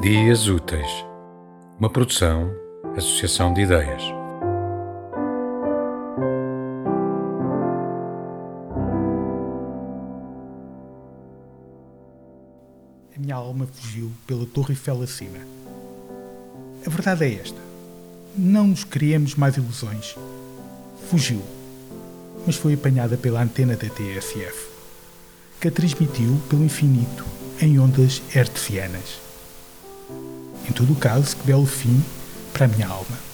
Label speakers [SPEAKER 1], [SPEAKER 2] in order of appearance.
[SPEAKER 1] Dias Úteis, uma produção, associação de ideias.
[SPEAKER 2] A minha alma fugiu pela Torre Eiffel acima. A verdade é esta. Não nos criemos mais ilusões. Fugiu, mas foi apanhada pela antena da TSF, que a transmitiu pelo infinito em ondas hertzianas. Todo o caso, que belo fim para a minha alma.